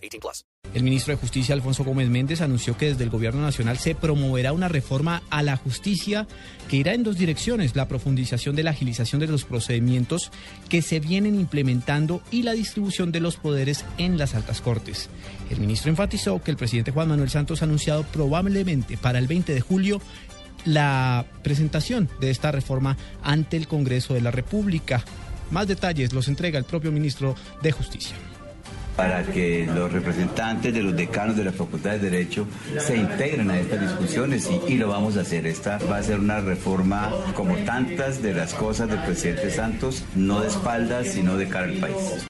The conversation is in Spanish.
18 plus. El ministro de Justicia, Alfonso Gómez Méndez, anunció que desde el Gobierno Nacional se promoverá una reforma a la justicia que irá en dos direcciones, la profundización de la agilización de los procedimientos que se vienen implementando y la distribución de los poderes en las altas cortes. El ministro enfatizó que el presidente Juan Manuel Santos ha anunciado probablemente para el 20 de julio la presentación de esta reforma ante el Congreso de la República. Más detalles los entrega el propio ministro de Justicia para que los representantes de los decanos de la Facultad de Derecho se integren a estas discusiones y, y, lo vamos a hacer. Esta va a ser una reforma como tantas de las cosas del presidente Santos, no de espaldas, sino de cara al país.